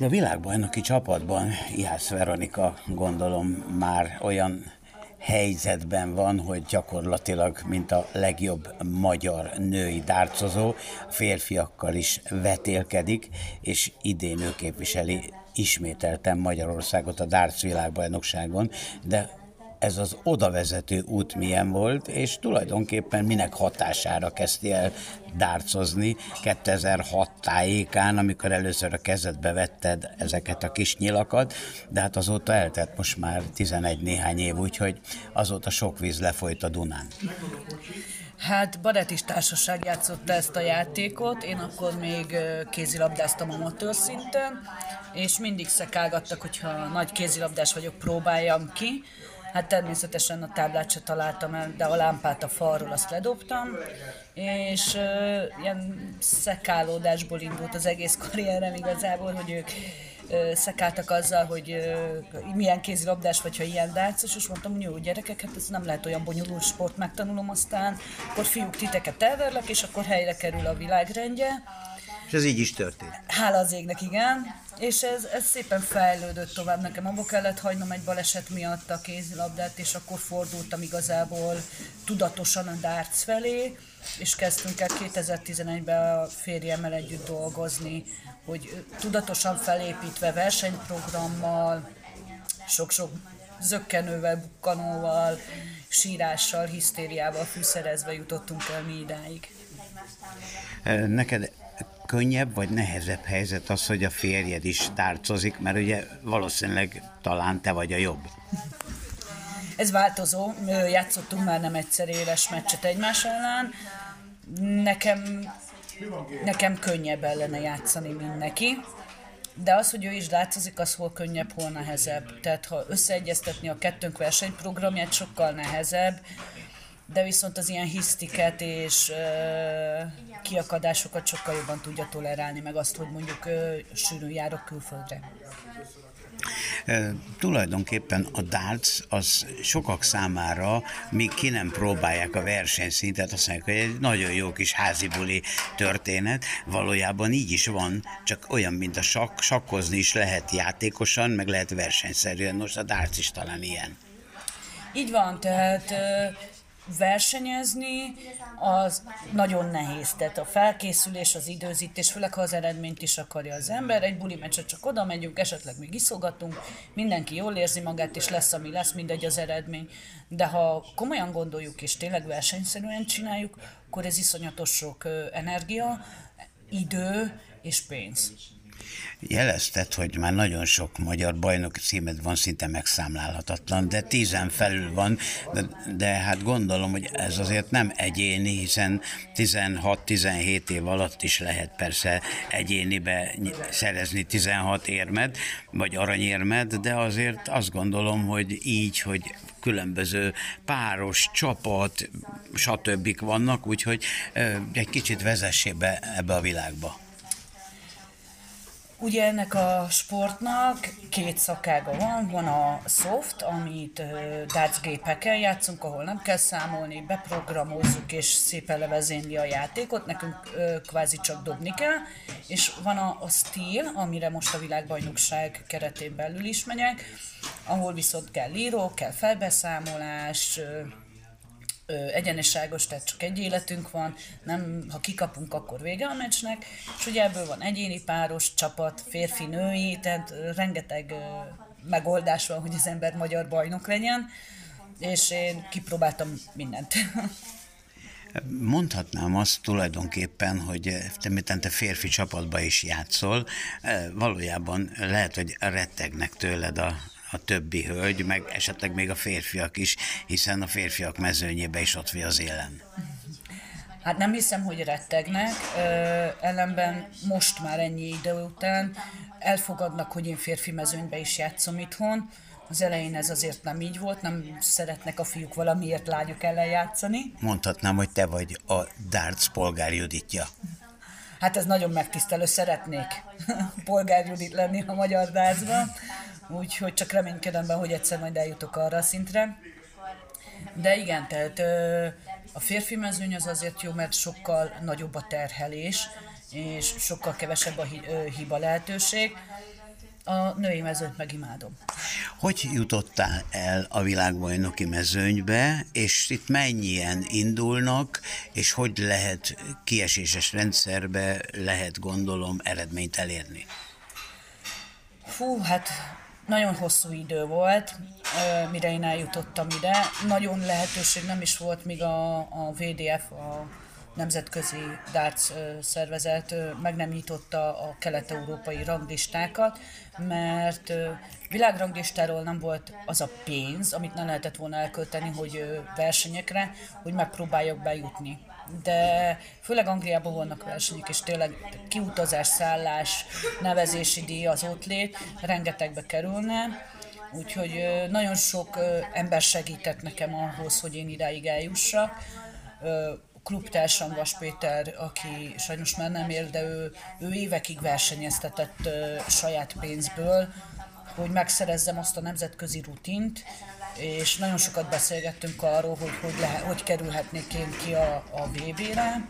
A világbajnoki csapatban Jász Veronika gondolom már olyan helyzetben van, hogy gyakorlatilag, mint a legjobb magyar női dárcozó, férfiakkal is vetélkedik, és idén ő képviseli ismételten Magyarországot a darts világbajnokságon, de ez az odavezető út milyen volt, és tulajdonképpen minek hatására kezdti el dárcozni 2006 tájékán, amikor először a kezedbe vetted ezeket a kis nyilakat, de hát azóta eltett most már 11 néhány év, úgyhogy azóta sok víz lefolyt a Dunán. Hát Baretis Társaság játszotta ezt a játékot, én akkor még kézilabdáztam amatőr szinten, és mindig szekálgattak, hogyha nagy kézilabdás vagyok, próbáljam ki, Hát természetesen a táblát se találtam el, de a lámpát a falról azt ledobtam, és uh, ilyen szekálódásból indult az egész karrierem igazából, hogy ők uh, szekáltak azzal, hogy uh, milyen kézilabdás vagy, ha ilyen dácos, és mondtam, hogy jó gyerekek, hát ez nem lehet olyan bonyolult sport, megtanulom aztán, akkor fiúk titeket elverlek, és akkor helyre kerül a világrendje. És ez így is történt. Hála az égnek, igen. És ez, ez szépen fejlődött tovább. Nekem abba kellett hagynom egy baleset miatt a kézilabdát, és akkor fordultam igazából tudatosan a darts felé, és kezdtünk el 2011-ben a férjemmel együtt dolgozni, hogy tudatosan felépítve versenyprogrammal, sok-sok zöggenővel, bukkanóval, sírással, hisztériával fűszerezve jutottunk el mi idáig. Neked könnyebb vagy nehezebb helyzet az, hogy a férjed is tárcozik, mert ugye valószínűleg talán te vagy a jobb. Ez változó, játszottunk már nem egyszer éles meccset egymás ellen. Nekem, nekem könnyebb ellene játszani, mint neki. De az, hogy ő is látszik, az hol könnyebb, hol nehezebb. Tehát ha összeegyeztetni a kettőnk versenyprogramját, sokkal nehezebb, de viszont az ilyen hisztiket és uh, kiakadásokat sokkal jobban tudja tolerálni, meg azt, hogy mondjuk uh, sűrűn járok külföldre. E, tulajdonképpen a darts az sokak számára, míg ki nem próbálják a versenyszintet, azt mondják, hogy egy nagyon jó kis házibuli történet, valójában így is van, csak olyan, mint a sakk, sakkozni is lehet játékosan, meg lehet versenyszerűen, most a darts is talán ilyen. Így van, tehát versenyezni az nagyon nehéz. Tehát a felkészülés, az időzítés, főleg ha az eredményt is akarja az ember. Egy buli meccset csak oda megyünk, esetleg még iszogatunk, mindenki jól érzi magát, és lesz, ami lesz, mindegy az eredmény. De ha komolyan gondoljuk, és tényleg versenyszerűen csináljuk, akkor ez iszonyatos sok energia, idő és pénz jelezted, hogy már nagyon sok magyar bajnok címed van, szinte megszámlálhatatlan, de tízen felül van, de, de hát gondolom, hogy ez azért nem egyéni, hiszen 16-17 év alatt is lehet persze egyénibe szerezni 16 érmed, vagy aranyérmed, de azért azt gondolom, hogy így, hogy különböző páros, csapat, stb. vannak, úgyhogy egy kicsit vezessék be ebbe a világba. Ugye ennek a sportnak két szakága van, van a soft, amit darts gépekkel játszunk, ahol nem kell számolni, beprogramozzuk és szépen levezényli a játékot, nekünk kvázi csak dobni kell, és van a, a steel, amire most a világbajnokság keretén belül is megyek, ahol viszont kell író, kell felbeszámolás, egyeneságos, tehát csak egy életünk van, nem, ha kikapunk, akkor vége a meccsnek, és ugye ebből van egyéni páros, csapat, férfi, női, tehát rengeteg megoldás van, hogy az ember magyar bajnok legyen, és én kipróbáltam mindent. Mondhatnám azt tulajdonképpen, hogy te, te férfi csapatba is játszol, valójában lehet, hogy rettegnek tőled a, a többi hölgy, meg esetleg még a férfiak is, hiszen a férfiak mezőnyébe is ott vagy az élen. Hát nem hiszem, hogy rettegnek, ellenben most már ennyi idő után elfogadnak, hogy én férfi mezőnybe is játszom itthon. Az elején ez azért nem így volt, nem szeretnek a fiúk valamiért lányok ellen játszani. Mondhatnám, hogy te vagy a darts polgár Juditja. Hát ez nagyon megtisztelő, szeretnék polgár Judit lenni a magyar dárcban úgyhogy csak reménykedem be, hogy egyszer majd eljutok arra a szintre. De igen, tehát a férfi mezőny az azért jó, mert sokkal nagyobb a terhelés, és sokkal kevesebb a hiba lehetőség. A női mezőnyt megimádom. Hogy jutottál el a világbajnoki mezőnybe, és itt mennyien indulnak, és hogy lehet kieséses rendszerbe, lehet gondolom eredményt elérni? Fú, hát nagyon hosszú idő volt, mire én eljutottam ide. Nagyon lehetőség nem is volt, míg a, a VDF, a nemzetközi darts szervezet meg nem nyitotta a kelet-európai ranglistákat, mert világranglistáról nem volt az a pénz, amit nem lehetett volna elkölteni, hogy versenyekre, hogy megpróbáljak bejutni. De főleg Angliában vannak versenyek, és tényleg kiutazás, szállás, nevezési díj, az ott lét, rengetegbe kerülne. Úgyhogy nagyon sok ember segített nekem ahhoz, hogy én idáig eljussak klubtársam Vas Péter, aki sajnos már nem él, de ő, ő évekig versenyeztetett saját pénzből, hogy megszerezzem azt a nemzetközi rutint, és nagyon sokat beszélgettünk arról, hogy hogy, lehet, hogy kerülhetnék én ki a, a VB-re.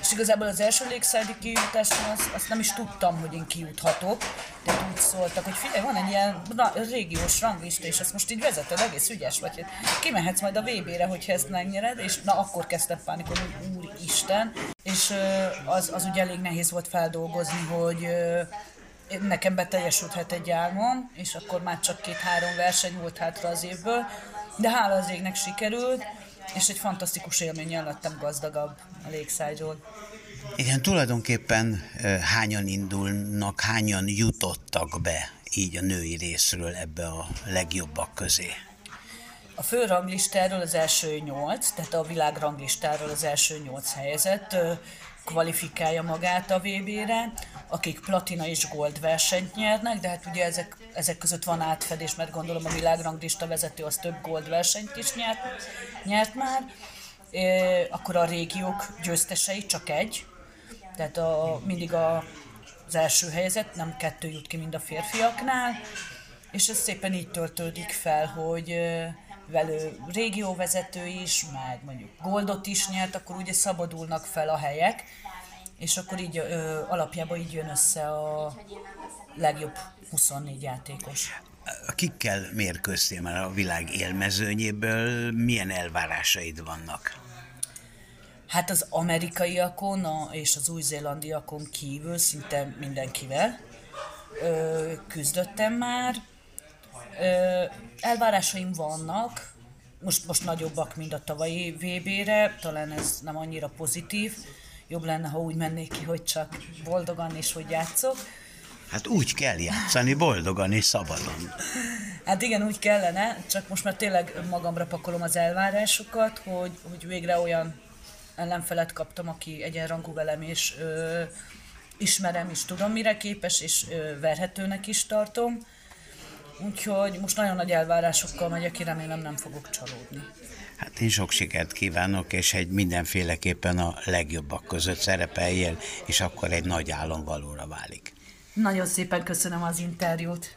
És igazából az első légszádi kijutáson azt, azt nem is tudtam, hogy én kijuthatok, de úgy szóltak, hogy figyelj, van egy ilyen na, régiós ranglista, és ezt most így vezeted, egész ügyes vagy, hogy kimehetsz majd a VB-re, hogyha ezt megnyered, és na akkor kezdtem pánikolni, hogy úristen, és az, az ugye elég nehéz volt feldolgozni, hogy nekem beteljesülhet egy álmom, és akkor már csak két-három verseny volt hátra az évből, de hála az égnek sikerült, és egy fantasztikus élménnyel lettem gazdagabb a Lakeside-ról. Igen, tulajdonképpen hányan indulnak, hányan jutottak be így a női részről ebbe a legjobbak közé? A fő ranglistáról az első nyolc, tehát a világ ranglistáról az első nyolc helyezett kvalifikálja magát a VB-re, akik platina és gold versenyt nyernek, de hát ugye ezek, ezek között van átfedés, mert gondolom a világranglista vezető az több gold versenyt is nyert, nyert már. E, akkor a régiók győztesei csak egy, tehát a, mindig a, az első helyzet, nem kettő jut ki, mind a férfiaknál, és ez szépen így töltődik fel, hogy velő régióvezető is, meg mondjuk Goldot is nyert, akkor ugye szabadulnak fel a helyek, és akkor így ö, alapjában így jön össze a legjobb 24 játékos. Kikkel mérkőztél már a világ élmezőnyéből? Milyen elvárásaid vannak? Hát az amerikaiakon a, és az új-zélandiakon kívül szinte mindenkivel ö, küzdöttem már. Elvárásaim vannak, most, most nagyobbak, mint a tavalyi VB-re, talán ez nem annyira pozitív, jobb lenne, ha úgy mennék ki, hogy csak boldogan és hogy játszok. Hát úgy kell játszani, boldogan és szabadon. Hát igen, úgy kellene, csak most már tényleg magamra pakolom az elvárásokat, hogy, hogy végre olyan ellenfelet kaptam, aki egyenrangú velem, és ö, ismerem, és tudom, mire képes, és ö, verhetőnek is tartom. Úgyhogy most nagyon nagy elvárásokkal megyek, én remélem nem fogok csalódni. Hát én sok sikert kívánok, és egy mindenféleképpen a legjobbak között szerepeljél, és akkor egy nagy álom valóra válik. Nagyon szépen köszönöm az interjút.